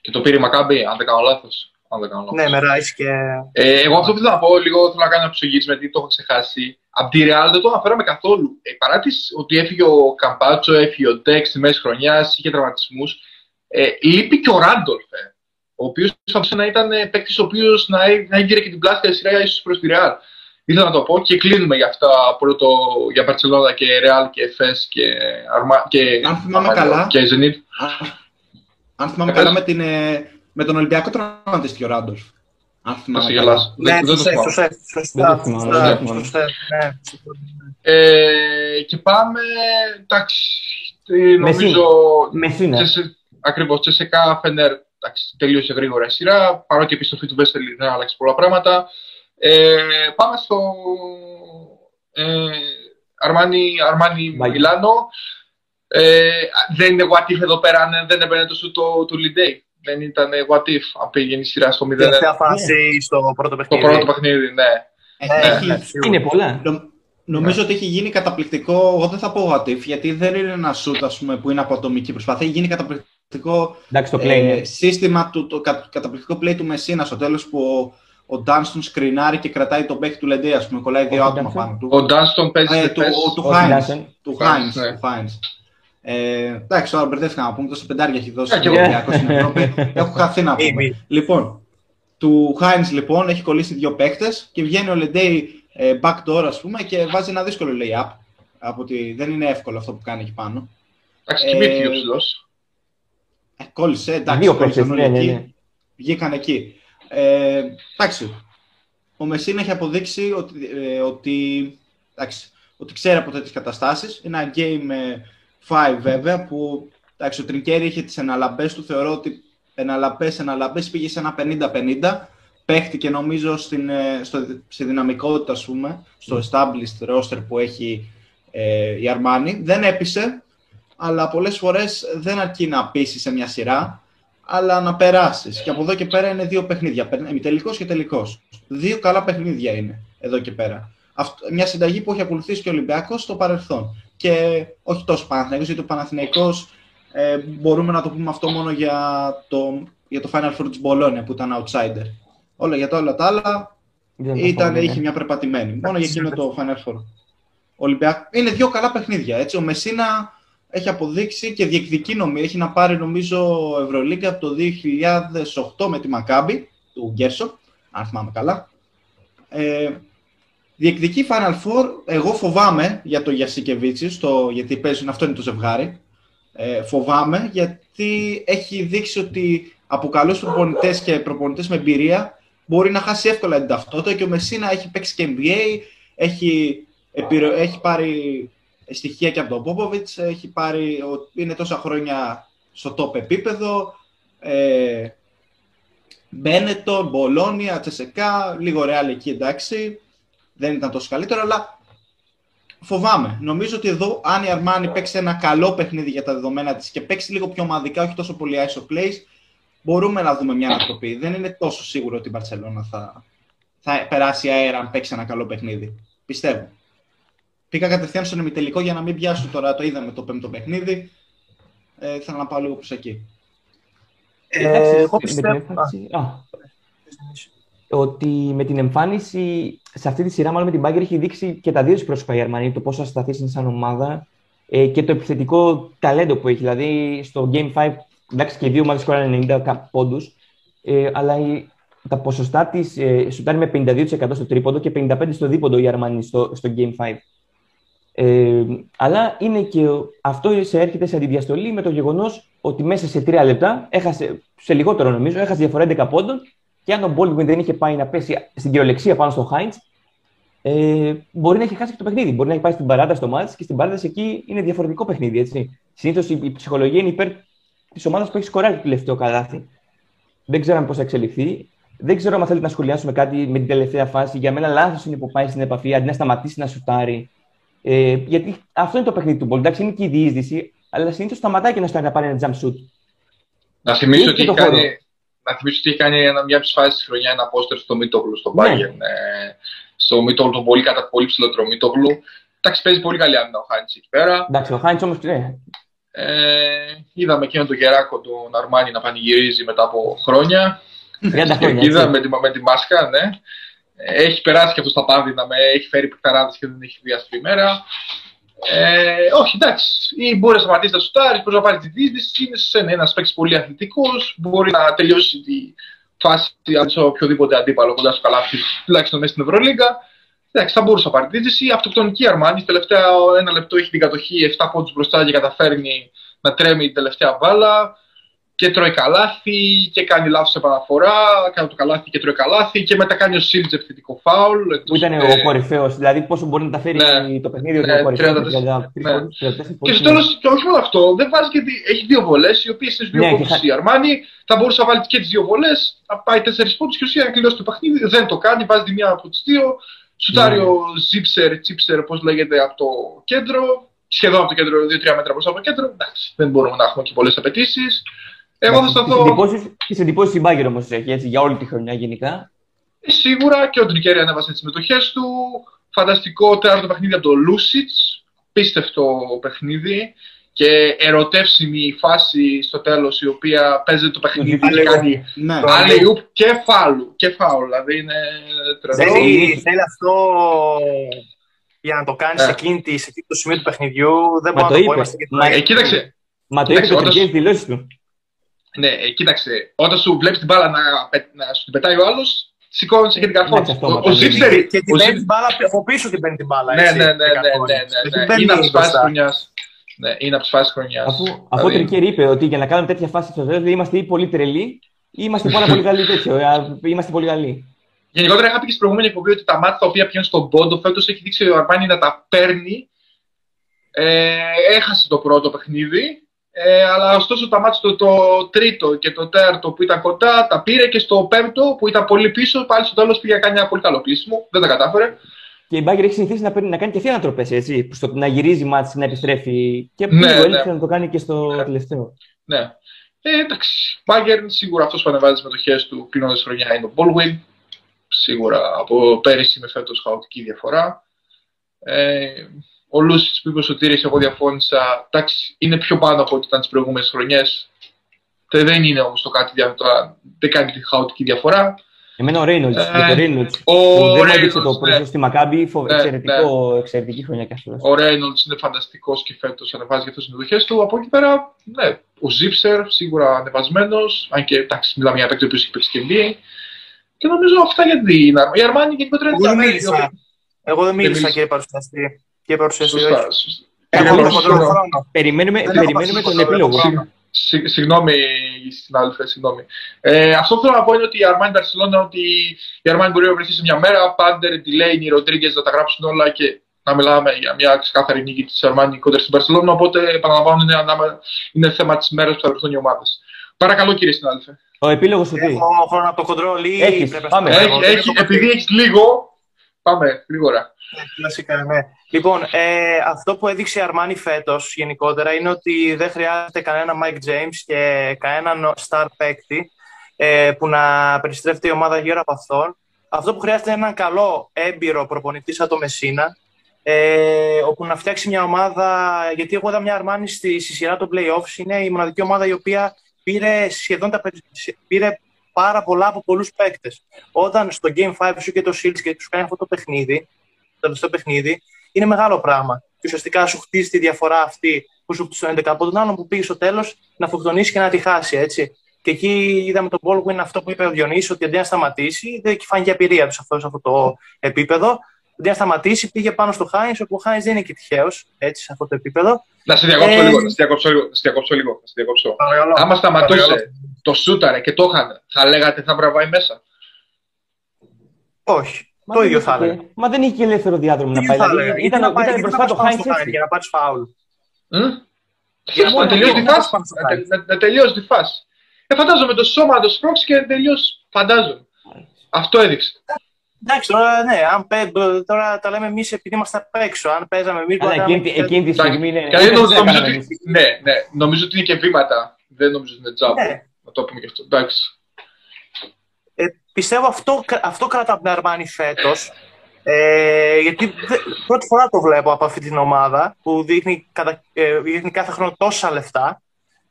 Και το πήρε η Μακάμπη, αν δεν κάνω λάθος. Αν δεν κάνω λάθος. Ναι, με Ράις και... Ε, εγώ αυτό που θέλω να πω, λίγο θέλω να κάνω ένα ψωγύρισμα, γιατί το έχω ξεχάσει. Από τη Real δεν το αναφέραμε καθόλου. Ε, παρά της, ότι έφυγε ο Καμπάτσο, έφυγε ο Ντέξ στη μέση χρονιάς, είχε τραυματισμούς. Ε, λείπει και ο Ράντολφ, ε, ο οποίος θα μπορούσε να ήταν ε, παίκτης ο οποίος να, να έγκυρε και την πλάστη σειρά ίσως προς τη Real. Ήθελα να το πω και κλείνουμε για αυτά πρώτο για Παρσελόνα και Real και Εφές και Αρμα και Αν θυμάμαι καλά, και Zenit. Αν θυμάμαι καλά με, την, ε, με τον Ολυμπιακό τραυματίστηκε ο Ράντολφ. Αν θυμάμαι καλά. Ναι, σωστά, Και πάμε, εντάξει, νομίζω... Μεσίνα. Ακριβώς, Τσεσεκά, Φενέρ, τελείωσε γρήγορα η σειρά, παρότι η επιστροφή του Βέσσελ δεν άλλαξε πολλά πράγματα. Ε, πάμε στο ε, Αρμάνι, Αρμάνι Μιλάνο. Ε, δεν είναι what if εδώ πέρα αν δεν έμπαινε το σου το, το Λιντέι. Δεν ήταν what if αν πήγαινε η σειρά στο 0. Τελευταία φάση στο πρώτο παιχνίδι. Το πρώτο παιχνίδι, ναι. Ε, ναι, ναι. Είναι πολλά. Νομίζω ότι έχει γίνει καταπληκτικό, εγώ δεν θα πω what if, γιατί δεν είναι ένα σουτ ας πούμε, που είναι από ατομική προσπάθεια. Έχει γίνει καταπληκτικό Εντάξει, το ε, ναι. σύστημα, του, το καταπληκτικό play του Μεσίνα στο τέλος που ο, ο Ντάνστον σκρινάρει και κρατάει τον παίκ του Λεντέ, ας πούμε, κολλάει δύο άτομα πάνω του. Ο Ντάνστον παίζει ε, του, του Χάινς. Του Χάινς. Ε, εντάξει, τώρα μπερδεύτηκα να πούμε, τόσο πεντάρια έχει δώσει και εγώ στην Ευρώπη. Έχω χαθεί να πούμε. λοιπόν, του Χάινς λοιπόν έχει κολλήσει δύο παίκτες και βγαίνει ο Λεντέι ε, backdoor, ας πούμε, και βάζει ένα δύσκολο lay-up. Από ότι δεν είναι εύκολο αυτό που κάνει εκεί πάνω. Εντάξει, κοιμήθηκε ο ψηλός. Ε, κόλλησε, εντάξει, Δύο παίκτες, ναι, ναι, ναι. Βγήκαν εκεί. Ε, εντάξει, ο Μεσίνα έχει αποδείξει ότι, ε, ότι, εντάξει, ότι ξέρει από τέτοιες καταστάσεις. Είναι ένα game 5 βέβαια, που εντάξει, ο Τρινκέρι είχε τις εναλλαμπές του. Θεωρώ ότι εναλλαμπές, εναλλαμπές πήγε σε ένα 50-50 παίχτηκε νομίζω στην, ε, στο, στη δυναμικότητα, ας πούμε, στο mm. established roster που έχει ε, η Αρμάνη. Δεν έπεισε, αλλά πολλές φορές δεν αρκεί να πείσεις σε μια σειρά, αλλά να περάσεις. Και από εδώ και πέρα είναι δύο παιχνίδια, τελικός και τελικός. Δύο καλά παιχνίδια είναι εδώ και πέρα. Αυτό, μια συνταγή που έχει ακολουθήσει και ο Ολυμπιακός στο παρελθόν. Και όχι τόσο Παναθηναϊκός, γιατί ο Παναθηναϊκός ε, μπορούμε να το πούμε αυτό μόνο για το, για το Final Four της Bologna που ήταν outsider. Όλα για τα όλα τα άλλα ήταν, είχε ναι. μια περπατημένη. Μόνο για εκείνο το Final Four. Ολυμπιακ... Είναι δύο καλά παιχνίδια. Έτσι. Ο Μεσίνα έχει αποδείξει και διεκδικεί νομίζω. Έχει να πάρει νομίζω Ευρωλίγκα από το 2008 με τη Μακάμπη του Γκέρσο, αν θυμάμαι καλά. Ε, διεκδικεί Final Four. Εγώ φοβάμαι για το Γιασικεβίτσι, γιατί παίζουν αυτό είναι το ζευγάρι. Ε, φοβάμαι γιατί έχει δείξει ότι από καλούς προπονητές και προπονητές με εμπειρία μπορεί να χάσει εύκολα την ταυτότητα και ο Μεσίνα έχει παίξει και NBA, έχει, έχει πάρει στοιχεία και από τον Πόποβιτς, έχει πάρει, είναι τόσα χρόνια στο top επίπεδο, ε, Μπένετον, Μπολόνια, Τσεσεκά, λίγο ρεάλ εκεί εντάξει, δεν ήταν τόσο καλύτερο, αλλά φοβάμαι. Νομίζω ότι εδώ, αν η Αρμάνη παίξει ένα καλό παιχνίδι για τα δεδομένα της και παίξει λίγο πιο ομαδικά, όχι τόσο πολύ ISO plays, μπορούμε να δούμε μια ανατροπή. Δεν είναι τόσο σίγουρο ότι η Μπαρσελόνα θα, θα περάσει αέρα αν παίξει ένα καλό παιχνίδι. Πιστεύω. Πήγα κατευθείαν στον ημιτελικό για να μην πιάσω τώρα. Το είδαμε το πέμπτο παιχνίδι. Ε, θέλω να πάω λίγο προς εκεί. Ε, εγώ πιστεύω... ότι με την εμφάνιση σε αυτή τη σειρά, μάλλον με την Μπάγκερ, έχει δείξει και τα δύο πρόσωπα η Αρμανή, το πόσο ασταθεί είναι σαν ομάδα ε, και το επιθετικό ταλέντο που έχει. Δηλαδή, στο Game 5, εντάξει και οι δύο ομάδες σκόραν 90 πόντους, ε, αλλά η, τα ποσοστά της ε, σουτάρει με 52% στο τρίποντο και 55% στο δίποντο η Αρμανή στο, στο Game 5. Ε, αλλά είναι και αυτό σε έρχεται σε αντιδιαστολή με το γεγονός ότι μέσα σε τρία λεπτά έχασε, σε λιγότερο νομίζω, έχασε διαφορά 11 πόντων και αν ο Baldwin δεν είχε πάει να πέσει στην κυριολεξία πάνω στο Χάιντς, ε, μπορεί να έχει χάσει και το παιχνίδι. Μπορεί να έχει πάει στην παράταση στο ματς και στην παράταση εκεί είναι διαφορετικό παιχνίδι. Συνήθως η, η ψυχολογία είναι υπέρ της ομάδας που έχει σκοράρει το τελευταίο καλάθι. Δεν ξέρω πώς θα εξελιχθεί. Δεν ξέρω αν θέλετε να σχολιάσουμε κάτι με την τελευταία φάση. Για μένα λάθος είναι που πάει στην επαφή αντί να σταματήσει να σουτάρει. Ε, γιατί αυτό είναι το παιχνίδι του Μπολ. Εντάξει, είναι και η διείσδυση, αλλά συνήθως σταματάει και να σουτάρει να πάρει ένα jump shoot. Να θυμίσω ότι, κάνει, να θυμίσω ότι έχει κάνει ένα, μια φάση στη χρονιά ένα πόστερ στο Μίτογλου, στο ναι. Bayern. Ε, στο Μίτογλου, τον πολύ κατά πολύ ψηλότερο Μίτογλου. Εντάξει, παίζει πολύ καλή άμυνα ο Χάιντς εκεί πέρα. Εντάξει, ο Χάιντς όμως. Ναι. Ε, είδαμε εκείνον τον γεράκο τον Αρμάνι να πανηγυρίζει μετά από χρόνια. 30 χρόνια. Είδαμε με τη, με τη μάσκα, ναι. Έχει περάσει και αυτό στα πάνδεινα, με, έχει φέρει παιχταράδες και δεν έχει δει άσπρη μέρα. Ε, όχι, εντάξει. Ή μπορεί να σταματήσει να σουτάρεις, μπορεί να πάρει τη διείσδυση. Είναι ένας παίχτης πολύ αθλητικός. Μπορεί να τελειώσει τη φάση σε οποιοδήποτε αντίπαλο κοντά στο καλάθι, τουλάχιστον μέσα στην Ευρωλίγκα. Εντάξει, θα μπορούσε να πάρει τη δίδυση. Αυτοκτονική Αρμάνη. Τελευταία ένα λεπτό έχει την κατοχή 7 πόντους μπροστά και καταφέρνει να τρέμει την τελευταία μπάλα και τρώει καλάθι και κάνει λάθος επαναφορά, κάνει το καλάθι και τρώει καλάθι και μετά κάνει ο Σίλτζ επιθετικό φάουλ. Που ήταν ε... ο κορυφαίος, δηλαδή πόσο μπορεί να τα φέρει ναι, το παιχνίδι ναι, ο κορυφαίος. Ναι. Και στο τέλος, και όχι μόνο αυτό, δεν βάζει γιατί έχει δύο βολές, οι οποίες είναι δύο ναι, πόντους η Αρμάνι. Θα μπορούσε να βάλει και τις δύο βολές, να πάει τέσσερις πόντους και ουσία να κλειδώσει το παιχνίδι. Δεν το κάνει, βάζει τη μία από τις δύο. Σουτάρει ναι. ο Ζίψερ, Τσίψερ, πώς λέγεται, από το κέντρο. Σχεδόν από το κέντρο, 2-3 μέτρα μπροστά από το κέντρο. Εντάξει, δεν μπορούμε να έχουμε και πολλές απαιτήσεις. Εγώ θα σταθώ. Τις εντυπώσει η Μπάγκερ όμως έχει έτσι, για όλη τη χρονιά γενικά. Ε, σίγουρα και ο Τρικέρι ανέβασε τις συμμετοχές του. Φανταστικό τέταρτο παιχνίδι από το Λούσιτς. Πίστευτο παιχνίδι. Και ερωτεύσιμη φάση στο τέλος η οποία παίζει το παιχνίδι και κάνει ναι. το και φάουλ. Και φάουλ, δηλαδή είναι τρελό. Θέλει, θέλει αυτό για να το κάνεις σε εκείνη σε το σημείο του παιχνιδιού. Δεν μπορεί να το πω. Ε, κοίταξε. Μα το είπες και δηλώσεις του. Ναι, ε, κοίταξε, όταν σου βλέπεις την μπάλα να, να σου την πετάει ο άλλος, σηκώνεις και την καρφώνεις. Ο, ο Ζήψερ. Και την παίρνει την μπάλα από πίσω την παίρνει την μπάλα. Ναι, ναι, ναι, ναι, ναι, ναι, Είναι από τις φάσεις χρονιάς. Ναι, είναι από τις φάσεις χρονιάς. Αφού, δηλαδή... αφού ο Τρικέρ είπε ότι για να κάνουμε τέτοια φάση στο τέλος είμαστε ή πολύ τρελοί ή είμαστε πάρα πολύ καλοί τέτοιο. Ε, είμαστε πολύ καλοί. Γενικότερα είχα πει και στην προηγούμενη εκπομπή ότι τα μάτια τα οποία πηγαίνουν στον πόντο φέτος έχει δείξει ο Αρμάνι να τα παίρνει. Ε, έχασε το πρώτο παιχνίδι ε, αλλά ωστόσο τα μάτια το, το τρίτο και το τέταρτο που ήταν κοντά τα πήρε και στο πέμπτο που ήταν πολύ πίσω πάλι στο τέλος πήγε να κάνει ένα πολύ καλό κλείσιμο. Δεν τα κατάφερε. Και η Μπάγκερ έχει συνηθίσει να, παίρνει, να κάνει και αυτή ανατροπές, έτσι. Στο να γυρίζει μάτς, να επιστρέφει. Και ναι, ναι. να το κάνει και στο ναι. τελευταίο. Ναι. Ε, εντάξει. Μπάγκερ σίγουρα αυτός που ανεβάζει τις μετοχέ του κλείνοντα χρονιά είναι ο Baldwin. Σίγουρα από πέρυσι με φέτος χαοτική διαφορά. Ε, ο Λούσιτ που είπε ο Σωτήρης, εγώ διαφώνησα. Εντάξει, είναι πιο πάνω από ό,τι ήταν τις προηγούμενες χρονιές. Δεν είναι όμως το κάτι διαφορά. Δεν κάνει τη χαοτική διαφορά. Εμένα ο Ρέινολτ. Ε, ο Ρέινολτ. δεν έδειξε το πρόσωπο ναι. στη Μακάμπη. Ναι, εξαιρετικό, ναι. Εξαιρετική χρονιά και αυτός. Ο Ρέινολτ είναι φανταστικός και φέτος ανεβάζει για αυτές τις συμμετοχές του. Από εκεί πέρα, ναι. Ο Ζήψερ σίγουρα ανεβασμένος. Αν και εντάξει, μιλάμε για παίκτη που έχει παίξει και NBA. Και νομίζω αυτά για την Η Αρμάνη και την Πετρέλα. Εγώ δεν μίλησα, κύριε παρουσιαστή και παρουσίαση. Περιμένουμε, περιμένουμε τον επίλογο. Συγγνώμη, συνάδελφε, συγγνώμη. Ε, αυτό που θέλω να πω είναι ότι η Αρμάνι Μπαρσελόνα, ότι η Αρμάνι μπορεί να βρεθεί σε μια μέρα, Πάντερ, Τιλέινι, Ροντρίγκες να τα γράψουν όλα και να μιλάμε για μια ξεκάθαρη νίκη της Αρμάνι κοντά στην Μπαρσελόνα. Οπότε, επαναλαμβάνω, είναι, είναι θέμα της μέρας που θα βρεθούν οι ομάδες. Παρακαλώ, κύριε συνάδελφε. Ο επίλογος του τι; Έχω χρόνο από το κοντρόλ ή Επειδή έχεις λίγο, πάμε γρήγορα. Ναι, κλασικά, ναι. Λοιπόν, ε, αυτό που έδειξε η Αρμάνι φέτος γενικότερα είναι ότι δεν χρειάζεται κανένα Mike James και κανέναν star παίκτη ε, που να περιστρέφεται η ομάδα γύρω από αυτόν. Αυτό που χρειάζεται είναι έναν καλό έμπειρο προπονητή σαν το Μεσίνα, ε, όπου να φτιάξει μια ομάδα. Γιατί εγώ είδα μια Αρμάνι στη, στη σειρά των playoffs. Είναι η μοναδική ομάδα η οποία πήρε σχεδόν τα, πήρε πάρα πολλά από πολλούς παίκτες. Όταν στο Game 5 σου και το Shields και σου κάνει αυτό το παιχνίδι, το τελευταίο παιχνίδι, είναι μεγάλο πράγμα. Και ουσιαστικά σου χτίζει τη διαφορά αυτή που σου χτίζει το 11 από τον άλλον που πήγε στο τέλος να αυτοκτονήσει και να τη χάσει. Έτσι. Και εκεί είδαμε τον Baldwin αυτό που είπε ο Διονύσης, ότι αντί να σταματήσει, δεν φάνηκε απειρία τους αυτός σε αυτό το επίπεδο. Αντί να σταματήσει, πήγε πάνω στο Χάιν, όπου ο Χάιν δεν είναι και τυχαίος σε αυτό το επίπεδο. Να σε διακόψω ε... λίγο, να σε διακόψω λίγο. Να σε διακόψω λίγο, να σε διακόψω. Άμα σταματούσε το σούταρε και το είχαν, θα λέγατε θα βραβάει μέσα. Όχι. Μα το ίδιο θα έλεγα. Μα δεν είχε και ελεύθερο διάδρομο να πάει. Δηλαδή, ήταν, ήταν, ήταν μπροστά το Χάιν για να πάρεις φάουλ; Να τελειώσει τη φάση. Ε, φαντάζομαι το σώμα να το σπρώξει και τελείως φαντάζομαι. Αυτό έδειξε. Εντάξει, τώρα, ναι, αν πέ, τώρα τα λέμε εμείς επειδή είμαστε απ' έξω. Αν παίζαμε εμεί. Αλλά εκείνη, εκείνη τη στιγμή είναι. νομίζω, νομίζω ότι, ναι, ναι, νομίζω ότι είναι και βήματα. Δεν νομίζω ότι είναι τζάμπο. Ναι. Να το πούμε και αυτό. Εντάξει. Ε, πιστεύω αυτό, αυτό κρατά από την Αρμάνη φέτος. Ε, γιατί πρώτη φορά το βλέπω από αυτή την ομάδα που δείχνει, κατα, ε, δείχνει κάθε χρόνο τόσα λεφτά.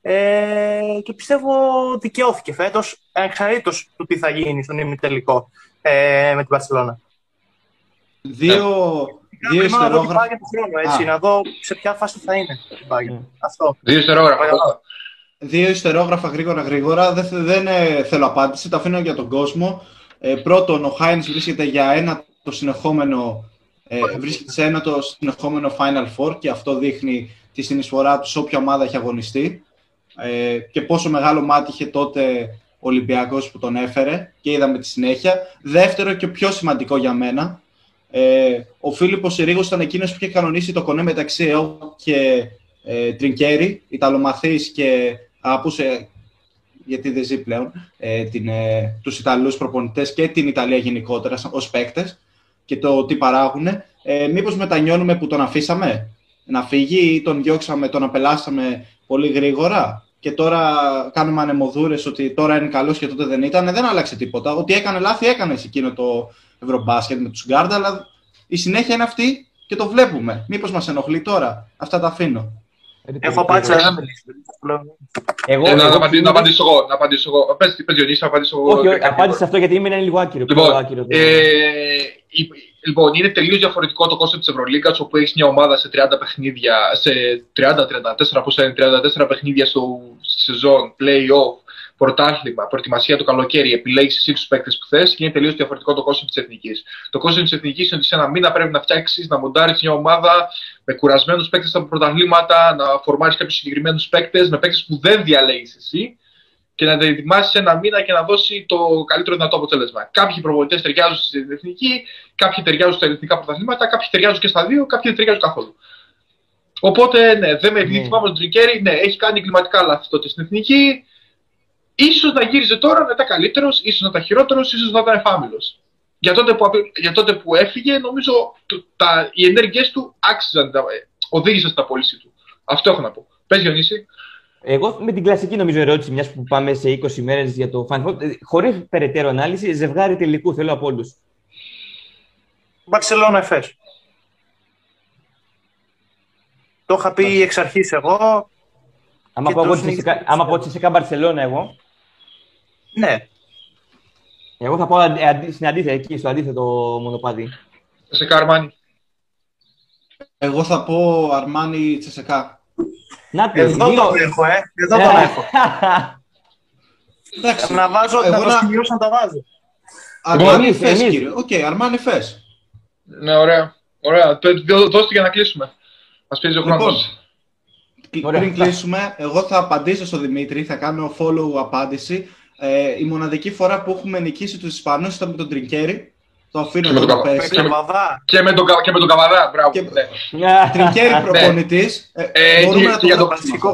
Ε, και πιστεύω δικαιώθηκε φέτος, ανεξαρτήτω του τι θα γίνει στον ημιτελικό ε, με την Παρσελόνα. Δύο, δύο ιστερόγραφα. Να να δω σε ποια φάση θα είναι. Αυτό. Δύο ιστερόγραφα. Δύο ιστερόγραφα γρήγορα γρήγορα. Δεν, δεν ε, θέλω απάντηση, τα αφήνω για τον κόσμο. Ε, πρώτον, ο Χάινς βρίσκεται για ένα το συνεχόμενο ε, βρίσκεται σε ένα το συνεχόμενο Final Four και αυτό δείχνει τη συνεισφορά του σε όποια ομάδα έχει αγωνιστεί ε, και πόσο μεγάλο μάτι είχε τότε ο Ολυμπιακός που τον έφερε και είδαμε τη συνέχεια. Δεύτερο και πιο σημαντικό για μένα, ε, ο Φίλιππος Συρίγος ήταν εκείνος που είχε κανονίσει το κονέ μεταξύ ΕΟ και ε, Τρινκέρι, Ιταλομαθής και αγαπούσε, γιατί δεν ζει πλέον, ε, την, ε, τους Ιταλούς προπονητές και την Ιταλία γενικότερα ως παίκτες και το τι παράγουν. Ε, μήπως μετανιώνουμε που τον αφήσαμε; Να φύγει ή τον διώξαμε, τον απελάσαμε πολύ γρήγορα; Και τώρα κάνουμε ανεμοδούρες ότι τώρα είναι καλός και τότε δεν ήταν, δεν άλλαξε τίποτα. Ότι έκανε λάθη έκανε σε εκείνο το Ευρωμπάσκετ με τους Γκάρντα, αλλά η συνέχεια είναι αυτή και το βλέπουμε. Μήπως μας ενοχλεί τώρα; Αυτά τα αφήνω. Έχω απάντηση Εγώ, ε, να, απαντήσω, να απαντήσω εγώ. Να απαντήσω εγώ. Πες, πες Διονύση, να απαντήσω εγώ. Όχι, απάντησε αυτό γιατί είναι λίγο άκυρο. Λοιπόν, άκυρο, ε, λοιπόν, είναι τελείως διαφορετικό το κόστο της Ευρωλίγκας, όπου έχεις μια ομάδα σε 30 παιχνίδια, σε 30-34, πώς είναι, 34 παιχνίδια στο σεζόν, play-off, πρωτάθλημα, προετοιμασία το καλοκαίρι, επιλέγει εσύ τους παίκτες που θες και είναι τελείως διαφορετικό το κόστο της εθνικής. Το κόστο της εθνικής είναι ότι σε ένα μήνα πρέπει να φτιάξεις, να μοντάρεις μια ομάδα με κουρασμένους παίκτες από πρωταθλήματα, να φορμάρεις κάποιους συγκεκριμένους παίκτες, με παίκτες που δεν διαλέγεις εσύ και να τα ετοιμάσει ένα μήνα και να δώσει το καλύτερο δυνατό αποτέλεσμα. Κάποιοι προπονητές ταιριάζουν στην εθνική, κάποιοι ταιριάζουν στα εθνικά πρωταθλήματα, κάποιοι ταιριάζουν και στα δύο, κάποιοι δεν ταιριάζουν καθόλου. Οπότε, ναι, δεν με επειδή θυμάμαι τον Τρικέρι, ναι, έχει κάνει εγκληματικά λάθη τότε στην εθνική. Ίσως να γύριζε τώρα να ήταν καλύτερος, ίσως να ήταν χειρότερος, ίσως να ήταν εφάμιλος. Για τότε που, για τότε που έφυγε, νομίζω το, τα, οι ενέργειές του άξιζαν, τα, οδήγησαν στην απόλυση του. Αυτό έχω να πω. Πες Γιονίση. Εγώ με την κλασική νομίζω ερώτηση, μιας που πάμε σε 20 μέρες για το Final Four, χωρίς περαιτέρω ανάλυση, ζευγάρι τελικού θέλω από όλους. Μπαρσελόνα Εφές. Το είχα πει εξ αρχής εγώ. Άμα πω ότι είσαι Μπαρσελόνα εγώ. Ναι. Εγώ θα πω στην αντίθετη, εκεί, στο αντίθετο μονοπάτι. Τσεσεκά Αρμάνι. Εγώ θα πω Αρμάνι Τσεσεκά. Να Εδώ δύο... το έχω, ε. Εδώ το έχω. Εντάξει, να βάζω, εγώ να το σημειώσω να τα βάζω. Αρμάνι Εφές, κύριε. Οκ, Αρμάνι Εφές. Ναι, ωραία. Ωραία. Δώστε για να κλείσουμε. Μας πιέζει ο χρόνος. Λοιπόν, πριν κλείσουμε, εγώ θα απαντήσω στον Δημήτρη, θα κάνω follow απάντηση. Ε, η μοναδική φορά που έχουμε νικήσει τους Ισπανούς ήταν με τον Τρινκέρι το αφήνω να το πέσει. Και, και, με τον, και με τον Καβαδά, μπράβο. Και... Ναι. Τρικέρι ναι. προπονητής. Ε, ε, μπορούμε και, να το για το βασικό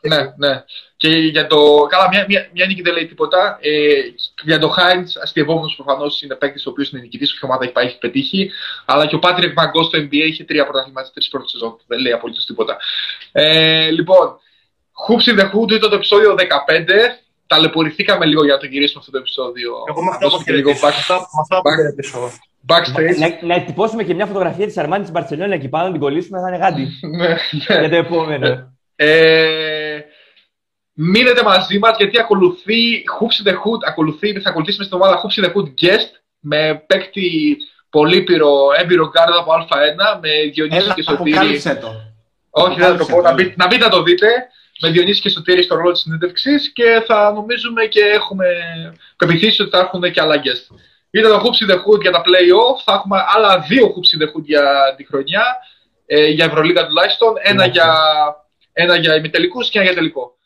Ναι, ναι. Και για το. Καλά, μια, μια, μια νίκη δεν λέει τίποτα. Ε, για το Χάιντς, αστειευόμενο προφανώς είναι παίκτης ο οποίος είναι νικητής, όποια ομάδα έχει πάει έχει πετύχει. Αλλά και ο Πάτρικ Μαγκός στο NBA είχε τρία πρωταθλήματα σε τρεις πρώτες σεζόν. Δεν λέει απολύτως τίποτα. Ε, λοιπόν, Hoops in the Hood ήταν το επεισόδιο 15 ταλαιπωρηθήκαμε λίγο για να το γυρίσουμε αυτό το επεισόδιο. Εγώ με αυτό και λίγο back, backstage. Να, να εντυπώσουμε και μια φωτογραφία της Αρμάνη της Μπαρσελόνα εκεί πάνω, να την κολλήσουμε, θα είναι γάντι. Ναι, ναι. για το επόμενο. Ε, Μείνετε μαζί μας γιατί ακολουθεί Hoops the Hood, ακολουθεί, θα ακολουθήσουμε στην ομάδα Hoops the Hood Guest με παίκτη πολύπειρο, έμπειρο γκάρδα από Α1 με Διονύσης Έλα, και Σωτήρη. αποκάλυψε το. Όχι, δεν θα το πω. Αποκάλυψε Να μπείτε, να μπείτε να το δείτε. Με Διονύση και Σωτήρη στο ρόλο της συνέντευξης και θα νομίζουμε και έχουμε πεπιθήσεις ότι θα έχουν και άλλα guest. Ήταν το Hoops in the Hood για τα play-off. Θα έχουμε άλλα δύο Hoops in the Hood για τη χρονιά. Ε, για Ευρωλίγα τουλάχιστον. Ένα Ναι. για, ένα για ημιτελικούς και ένα για τελικό.